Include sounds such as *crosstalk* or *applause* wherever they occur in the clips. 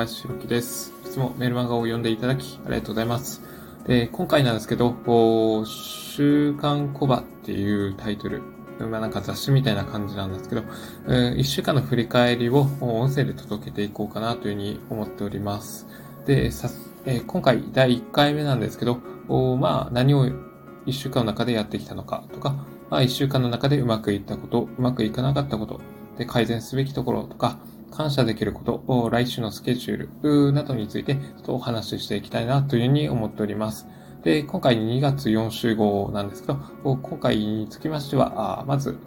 林弘樹です。いつもメール漫画を読んでいただき、ありがとうございます。で、今回なんですけど、週刊コバっていうタイトル、まあなんか雑誌みたいな感じなんですけど、一週間の振り返りを音声で届けていこうかなというふうに思っております。で、さえー、今回第1回目なんですけど、おまあ何を1週間の中でやってきたのかとか、まあ1週間の中でうまくいったこと、うまくいかなかったこと、で改善すべきところとか、感謝できること、来週のスケジュールなどについてちょっとお話ししていきたいなというふうに思っております。で、今回2月4週号なんですけど、今回につきましては、まず、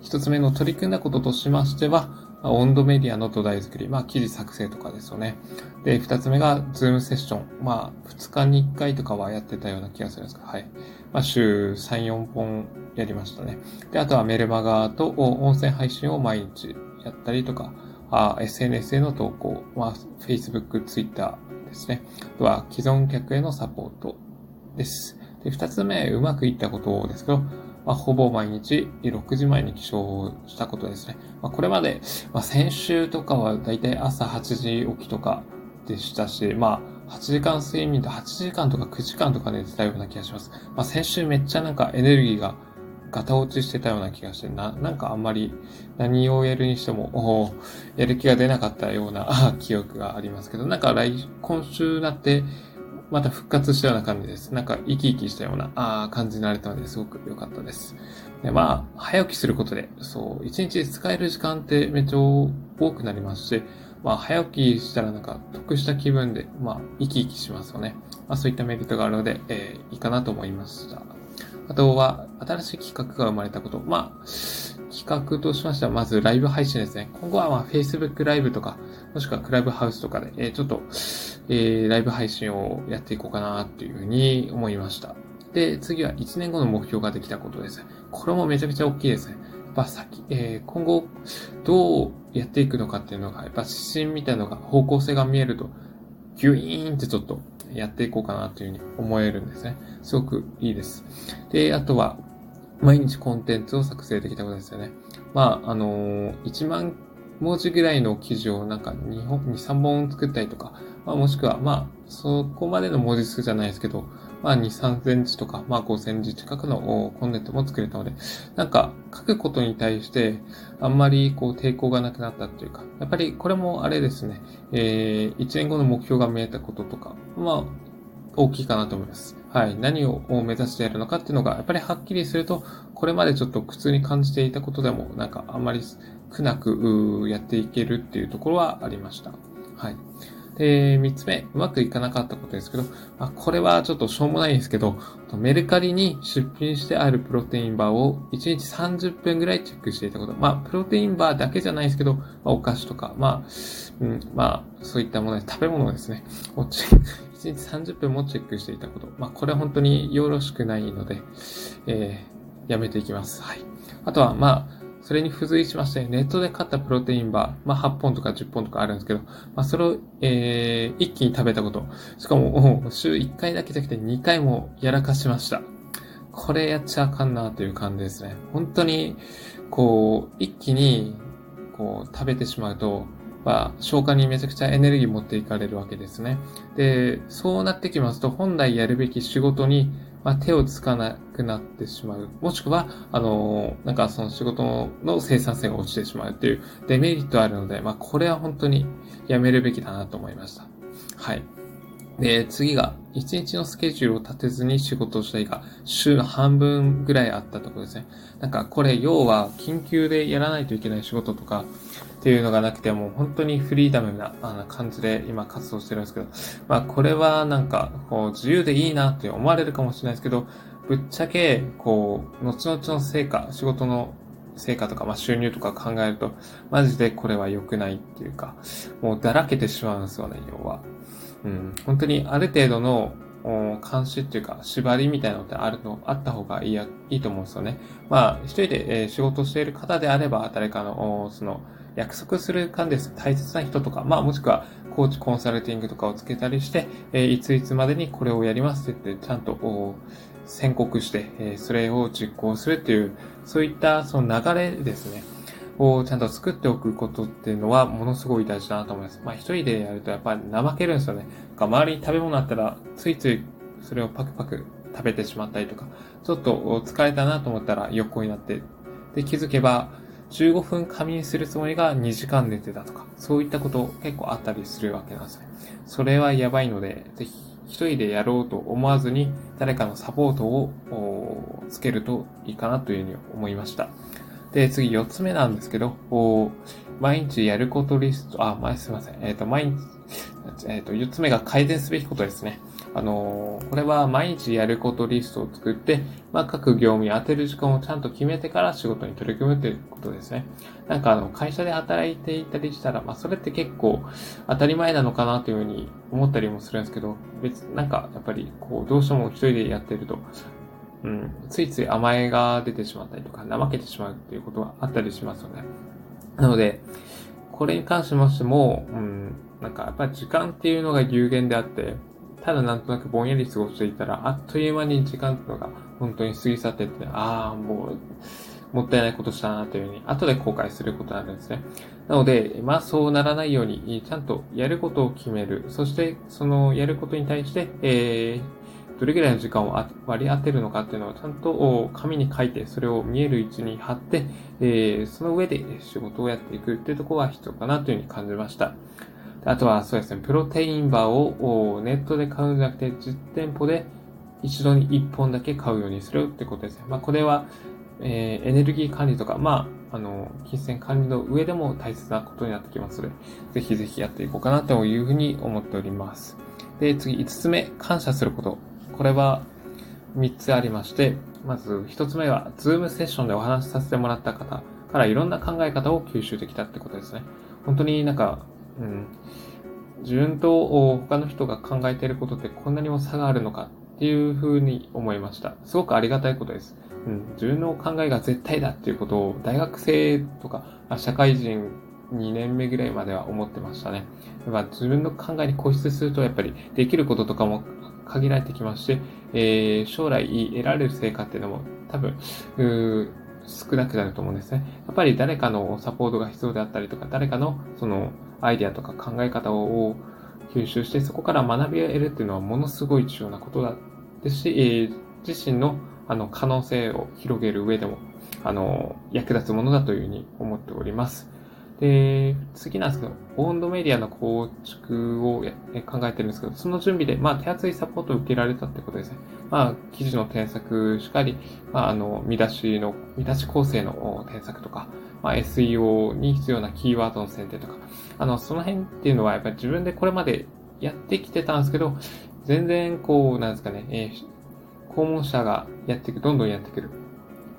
一つ目の取り組んだこととしましては、温度メディアの土台作り、まあ、記事作成とかですよね。で、二つ目が、ズームセッション。まあ、二日に一回とかはやってたような気がするんですが、はい。まあ、週3、4本やりましたね。で、あとはメルマガと音声配信を毎日やったりとか、あ SNS への投稿、まあ、Facebook、Twitter ですね。あとは既存客へのサポートです。で、二つ目、うまくいったことですけど、まあ、ほぼ毎日6時前に起床したことですね。まあ、これまで、まあ、先週とかはだいたい朝8時起きとかでしたし、まあ、8時間睡眠で8時間とか9時間とか寝てたような気がします。まあ、先週めっちゃなんかエネルギーがガタ落ちしてたような気がして、な、なんかあんまり何をやるにしても、やる気が出なかったような *laughs* 記憶がありますけど、なんか来、今週になって、また復活したような感じです。なんか生き生きしたようなあ感じになれたのですごく良かったです。でまあ、早起きすることで、そう、一日使える時間ってめっちゃ多くなりますし、まあ、早起きしたらなんか得した気分で、まあ、生き生きしますよね。まあ、そういったメリットがあるので、えー、いいかなと思いました。あとは、新しい企画が生まれたこと。まあ、企画としましては、まずライブ配信ですね。今後はまあ Facebook ライブとか、もしくはクラブハウスとかで、えー、ちょっと、えー、ライブ配信をやっていこうかなっていうふうに思いました。で、次は1年後の目標ができたことです。これもめちゃくちゃ大きいですね。やっぱ先、えー、今後、どうやっていくのかっていうのが、やっぱ指針みたいなのが、方向性が見えると、ギュイーンってちょっとやっていこうかなというふうに思えるんですね。すごくいいです。で、あとは、毎日コンテンツを作成できたことですよね。まあ、あのー、1万文字ぐらいの記事をなんか2本、2、3本作ったりとか、まあ、もしくは、まあ、そこまでの文字数じゃないですけど、まあ、2、3センチとか、まあ、5センチ近くのコンテンツも作れたので、なんか、書くことに対して、あんまりこう抵抗がなくなったっていうか、やっぱりこれもあれですね、えー、1年後の目標が見えたこととか、まあ、大きいかなと思います。はい。何を目指してやるのかっていうのが、やっぱりはっきりすると、これまでちょっと苦痛に感じていたことでも、なんかあんまり苦なくやっていけるっていうところはありました。はい。で、三つ目、うまくいかなかったことですけど、まあ、これはちょっとしょうもないんですけど、メルカリに出品してあるプロテインバーを1日30分ぐらいチェックしていたこと。まあ、プロテインバーだけじゃないですけど、まあ、お菓子とか、まあ、うん、まあ、そういったもので、食べ物ですね。1日30分もチェックしていたこと。まあ、これは本当によろしくないので、えー、やめていきます。はい。あとは、まあ、それに付随しまして、ネットで買ったプロテインバー、まあ8本とか10本とかあるんですけど、まあそれを、えー、一気に食べたこと。しかも、週1回だけじゃなくて2回もやらかしました。これやっちゃあかんなという感じですね。本当に、こう、一気に、こう、食べてしまうと、まあ、消化にめちゃくちゃエネルギー持っていかれるわけですね。で、そうなってきますと、本来やるべき仕事にまあ、手をつかなくなってしまう。もしくは、あのなんかその仕事の生産性が落ちてしまうっていうデメリットあるので、まあ、これは本当にやめるべきだなと思いました。はい。で、次が、一日のスケジュールを立てずに仕事をしたいが、週の半分ぐらいあったところですね。なんか、これ、要は、緊急でやらないといけない仕事とか、っていうのがなくて、もう本当にフリーダムな感じで今活動してるんですけど、まあこれはなんか、こう自由でいいなって思われるかもしれないですけど、ぶっちゃけ、こう、後々の成果、仕事の成果とか、まあ収入とか考えると、マジでこれは良くないっていうか、もうだらけてしまうんですよね、要は。うん、本当にある程度の監視っていうか、縛りみたいなのってあると、あった方がいいや、いいと思うんですよね。まあ、一人で、え仕事している方であれば、誰かの、その、約束する間です。大切な人とか、まあもしくはコーチコンサルティングとかをつけたりして、えいついつまでにこれをやりますって言って、ちゃんと宣告して、えそれを実行するっていう、そういったその流れですね。をちゃんと作っておくことっていうのはものすごい大事だなと思います。まあ一人でやるとやっぱり怠けるんですよね。周りに食べ物あったらついついそれをパクパク食べてしまったりとか、ちょっと疲れたなと思ったら横になって、で気づけば15分仮眠するつもりが2時間寝てたとか、そういったこと結構あったりするわけなんですね。それはやばいので、ぜひ一人でやろうと思わずに誰かのサポートをつけるといいかなというふうに思いました。で、次4つ目なんですけど、こう毎日やることリスト、あ、前すいません。えっ、ー、と、毎日、えっ、ー、と、4つ目が改善すべきことですね。あのー、これは毎日やることリストを作って、まあ、各業務に当てる時間をちゃんと決めてから仕事に取り組むということですね。なんかあの、会社で働いていたりしたら、まあ、それって結構当たり前なのかなというふうに思ったりもするんですけど、別、なんかやっぱりこう、どうしても一人でやってると、うん、ついつい甘えが出てしまったりとか、怠けてしまうっていうことはあったりしますよね。なので、これに関しましても、うん、なんかやっぱり時間っていうのが有限であって、ただなんとなくぼんやり過ごしていたら、あっという間に時間っていうのが本当に過ぎ去ってって、ああ、もう、もったいないことしたなというふうに、後で後悔することになるんですね。なので、まあそうならないように、ちゃんとやることを決める。そして、そのやることに対して、えー、どれぐらいの時間を割り当てるのかっていうのをちゃんと紙に書いて、それを見える位置に貼って、えー、その上で仕事をやっていくっていうところが必要かなというふうに感じました。あとはそうですね、プロテインバーをネットで買うんじゃなくて、実店舗で一度に1本だけ買うようにするってことですね。まあ、これは、えー、エネルギー管理とか、まあ、あの、金銭管理の上でも大切なことになってきますので、ぜひぜひやっていこうかなというふうに思っております。で、次、5つ目、感謝すること。これは3つありまして、まず1つ目は、ズームセッションでお話しさせてもらった方からいろんな考え方を吸収できたってことですね。本当になんか、うん。自分と他の人が考えていることってこんなにも差があるのかっていうふうに思いました。すごくありがたいことです。うん、自分の考えが絶対だっていうことを大学生とか社会人2年目ぐらいまでは思ってましたね。ま、自分の考えに固執するとやっぱりできることとかも限られてきますし、えー、将来得られる成果っていうのも多分、少なくなると思うんですね。やっぱり誰かのサポートが必要であったりとか、誰かのそのアイデアとか考え方を吸収して、そこから学びを得るっていうのはものすごい重要なことだですし、えー、自身のあの可能性を広げる上でも、あの、役立つものだというふうに思っております。で、次なんですけど、オンドメディアの構築を考えてるんですけど、その準備で、まあ、手厚いサポートを受けられたってことですね。まあ、記事の添削しかり、まあ、あの、見出しの、見出し構成の添削とか、まあ、SEO に必要なキーワードの選定とか、あの、その辺っていうのは、やっぱり自分でこれまでやってきてたんですけど、全然、こう、なんですかね、えー、訪問者がやってく、どんどんやってくる。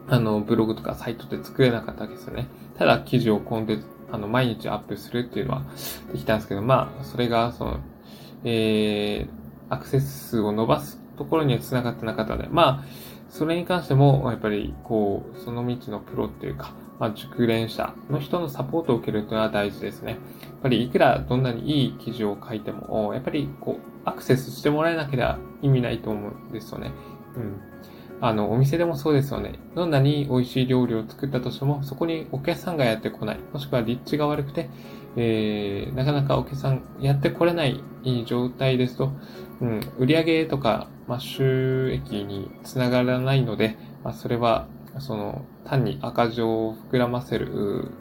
あの、ブログとかサイトで作れなかったわけですよね。ただ、記事をコンテンツ、あの、毎日アップするっていうのはできたんですけど、まあ、それが、その、えー、アクセス数を伸ばすところには繋がってなかったので、まあ、それに関しても、やっぱり、こう、その道のプロっていうか、まあ、熟練者の人のサポートを受けるというのは大事ですね。やっぱり、いくらどんなにいい記事を書いても、やっぱり、こう、アクセスしてもらえなければ意味ないと思うんですよね。うん。あの、お店でもそうですよね。どんなに美味しい料理を作ったとしても、そこにお客さんがやってこない。もしくは立地が悪くて、えー、なかなかお客さんやってこれない状態ですと、うん、売り上げとか、まあ、収益につながらないので、まあ、それは、その、単に赤字を膨らませる、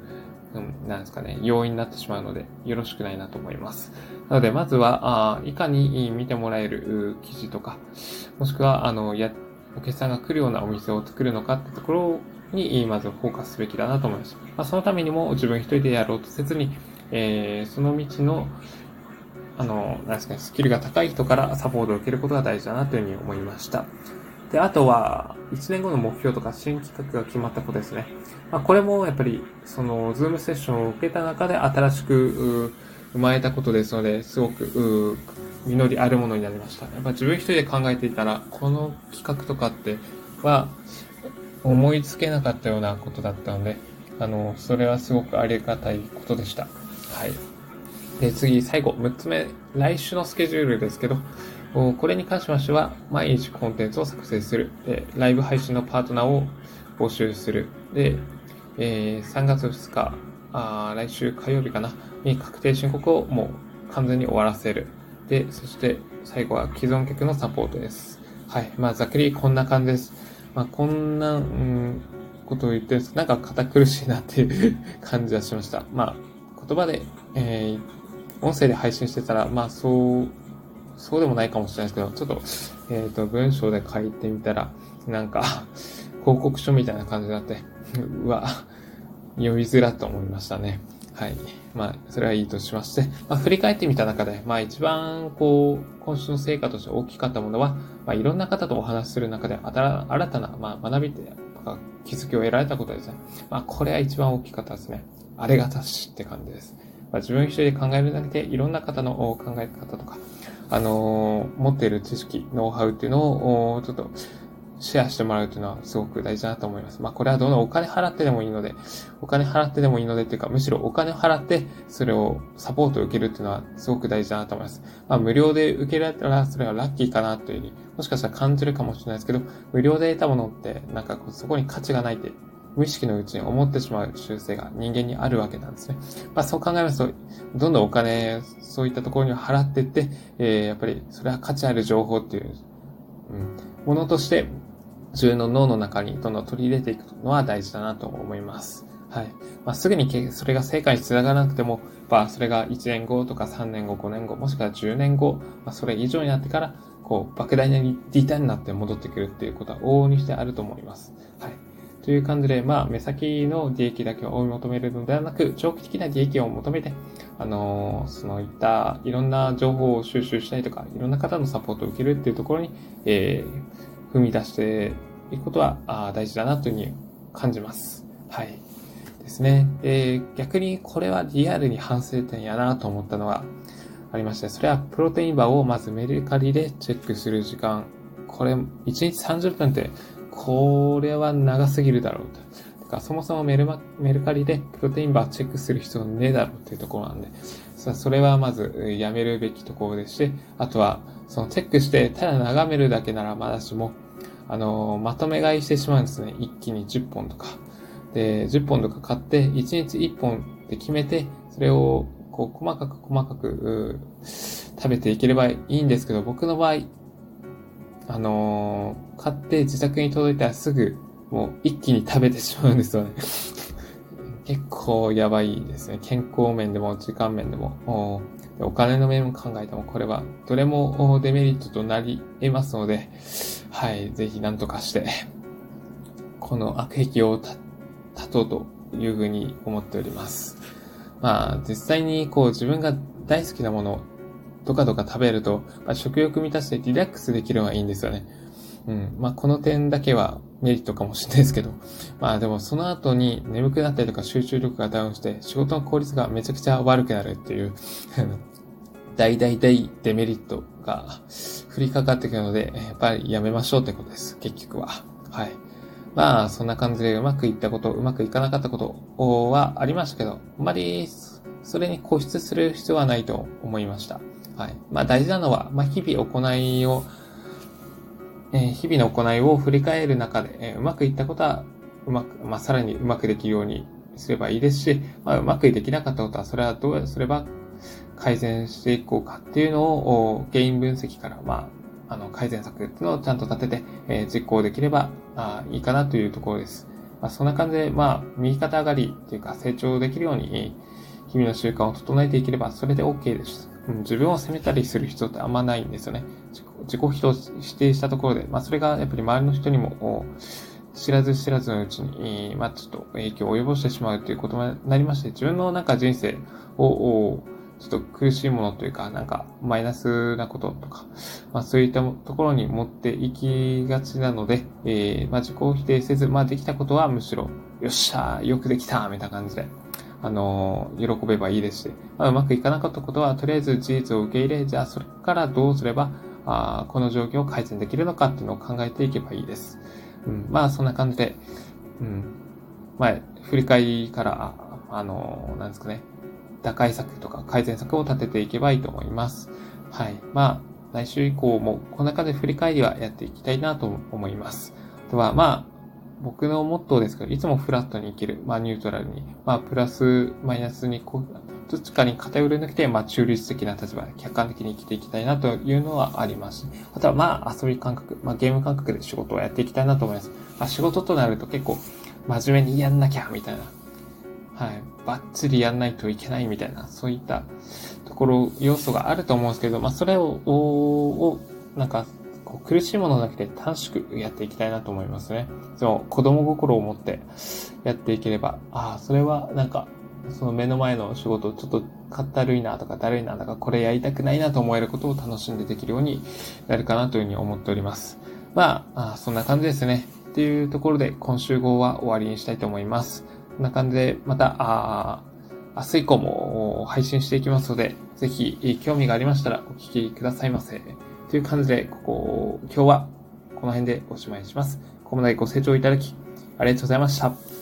うん、なんですかね、要因になってしまうので、よろしくないなと思います。なので、まずは、あいかに見てもらえる記事とか、もしくは、あの、や、お客さんが来るようなお店を作るのかってところに、まずフォーカスすべきだなと思います。まあ、そのためにも自分一人でやろうとせずに、えー、その道の、あの、なんですかね、スキルが高い人からサポートを受けることが大事だなというふうに思いました。で、あとは、1年後の目標とか新企画が決まったことですね。まあ、これもやっぱり、その、ズームセッションを受けた中で新しく、生まれたことですので、すごく、実りあるものになりました。やっぱ自分一人で考えていたら、この企画とかっては、思いつけなかったようなことだったので、あの、それはすごくありがたいことでした。はい。で、次、最後、6つ目、来週のスケジュールですけど、これに関しましては、毎日コンテンツを作成する。で、ライブ配信のパートナーを募集する。で、えー、3月2日、あ来週火曜日かな、に確定申告をもう完全に終わらせる。で、そして最後は既存客のサポートです。はい。まあ、ざっくりこんな感じです。まあ、こんな、うん、ことを言ってるんですけど、なんか堅苦しいなっていう *laughs* 感じはしました。まあ、言葉で、えー、音声で配信してたら、まあ、そう、そうでもないかもしれないですけど、ちょっと、えっ、ー、と、文章で書いてみたら、なんか、*laughs* 報告書みたいな感じになって、*laughs* うわ、読みづらと思いましたね。はい。まあ、それはいいとしまして、まあ、振り返ってみた中で、まあ、一番、こう、今週の成果として大きかったものは、まあ、いろんな方とお話しする中で、新たな、まあ、学びとか気づきを得られたことですね。まあ、これは一番大きかったですね。あれがたしって感じです。まあ、自分一人で考えるだけで、いろんな方の考え方とか、あのー、持っている知識、ノウハウっていうのを、ちょっと、シェアしてもらうというのはすごく大事だなと思います。まあこれはどのお金払ってでもいいので、お金払ってでもいいのでっていうか、むしろお金を払ってそれをサポートを受けるっていうのはすごく大事だなと思います。まあ無料で受けられたらそれはラッキーかなというふうに、もしかしたら感じるかもしれないですけど、無料で得たものってなんかそこに価値がないって無意識のうちに思ってしまう習性が人間にあるわけなんですね。まあそう考えますと、どんどんお金、そういったところに払っていって、えー、やっぱりそれは価値ある情報っていう、うん、ものとして自分の脳の中にどんどん取り入れていくのは大事だなと思います。はい。まあ、すぐにそれが成果につながらなくても、まあ、それが1年後とか3年後、5年後、もしくは10年後、まあ、それ以上になってから、こう、莫大なリターンになって戻ってくるっていうことは往々にしてあると思います。はい。という感じで、まあ、目先の利益だけを追い求めるのではなく、長期的な利益を求めて、あのー、そのいったいろんな情報を収集したりとか、いろんな方のサポートを受けるっていうところに、えー、踏み出していくことはあ大事だなというふうに感じます。はい。ですね。で、逆にこれはリアルに反省点やなと思ったのがありまして、それはプロテインバーをまずメルカリでチェックする時間。これ、1日30分って、これは長すぎるだろうと。かそもそもメルマメルカリでプロテインバーチェックする必要ねえだろうっていうところなんで、それはまずやめるべきところでして、あとは、そのチェックしてただ眺めるだけならまだしも、あの、まとめ買いしてしまうんですね。一気に10本とか。で、10本とか買って、1日1本で決めて、それを、こう、細かく細かく、食べていければいいんですけど、僕の場合、あのー、買って自宅に届いたらすぐ、もう一気に食べてしまうんですよね。*laughs* 結構やばいですね。健康面でも時間面でも。お金の面も考えてもこれはどれもデメリットとなり得ますので、はい、ぜひ何とかして、*laughs* この悪癖を断とうというふうに思っております。まあ、実際にこう自分が大好きなものとかとか食べると、まあ、食欲満たしてリラックスできるのはいいんですよね。うん。まあ、この点だけはメリットかもしれないですけど。まあ、でもその後に眠くなったりとか集中力がダウンして仕事の効率がめちゃくちゃ悪くなるっていう *laughs* 大大大デメリットが降りかかってくるので、やっぱりやめましょうってことです。結局は。はい。まあ、そんな感じでうまくいったこと、うまくいかなかったことはありましたけど、あまりそれに固執する必要はないと思いました。はい。まあ大事なのは、まあ日々行いをえ日々の行いを振り返る中で、えうまくいったことは、うまく、まあ、さらにうまくできるようにすればいいですし、まあ、うまくできなかったことは、それはどうすれば改善していこうかっていうのを、原因分析から、まあ、あの、改善策っていうのをちゃんと立てて、えー、実行できればあいいかなというところです。まあ、そんな感じで、まあ、右肩上がりっていうか成長できるように、日々の習慣を整えていければ、それで OK です。うん、自分を責めたりする必要ってあんまないんですよね。自己否定したところで、まあ、それがやっぱり周りの人にも、知らず知らずのうちに、まあ、ちょっと影響を及ぼしてしまうということになりまして、自分のなんか人生を、ちょっと苦しいものというか、なんかマイナスなこととか、まあそういったところに持っていきがちなので、えー、まあ自己否定せず、まあできたことはむしろ、よっしゃー、よくできたみたいな感じで、あの、喜べばいいですし、まあ、うまくいかなかったことは、とりあえず事実を受け入れ、じゃあそれからどうすれば、あこの状況を改善できるのかっていうのを考えていけばいいです。うん、まあ、そんな感じで、うん、まあ、振り返りから、あの、なんですかね、打開策とか改善策を立てていけばいいと思います。はい。まあ、来週以降もこんな感じで振り返りはやっていきたいなと思います。あとは、まあ、僕のモットーですけど、いつもフラットに生きる。まあ、ニュートラルに。まあ、プラス、マイナスにこう、どっちかに偏り抜けて、まあ、中立的な立場で客観的に生きていきたいなというのはあります。あとは、まあ、遊び感覚、まあ、ゲーム感覚で仕事をやっていきたいなと思います。まあ、仕事となると結構、真面目にやんなきゃ、みたいな。はい。バッチリやんないといけないみたいな、そういったところ、要素があると思うんですけど、まあ、それを、を、なんか、こう苦しいものなくて楽しくやっていきたいなと思いますね。その子供心を持ってやっていければ、ああ、それはなんか、その目の前の仕事を、ちょっとかったるいなとかだるいなとか、これやりたくないなと思えることを楽しんでできるようになるかなというふうに思っております。まあ、あそんな感じですね。っていうところで今週号は終わりにしたいと思います。こんな感じで、また、あ明日以降も配信していきますので、ぜひ興味がありましたらお聞きくださいませ。という感じで、ここ、今日はこの辺でおしまいにします。ここまでご清聴いただき、ありがとうございました。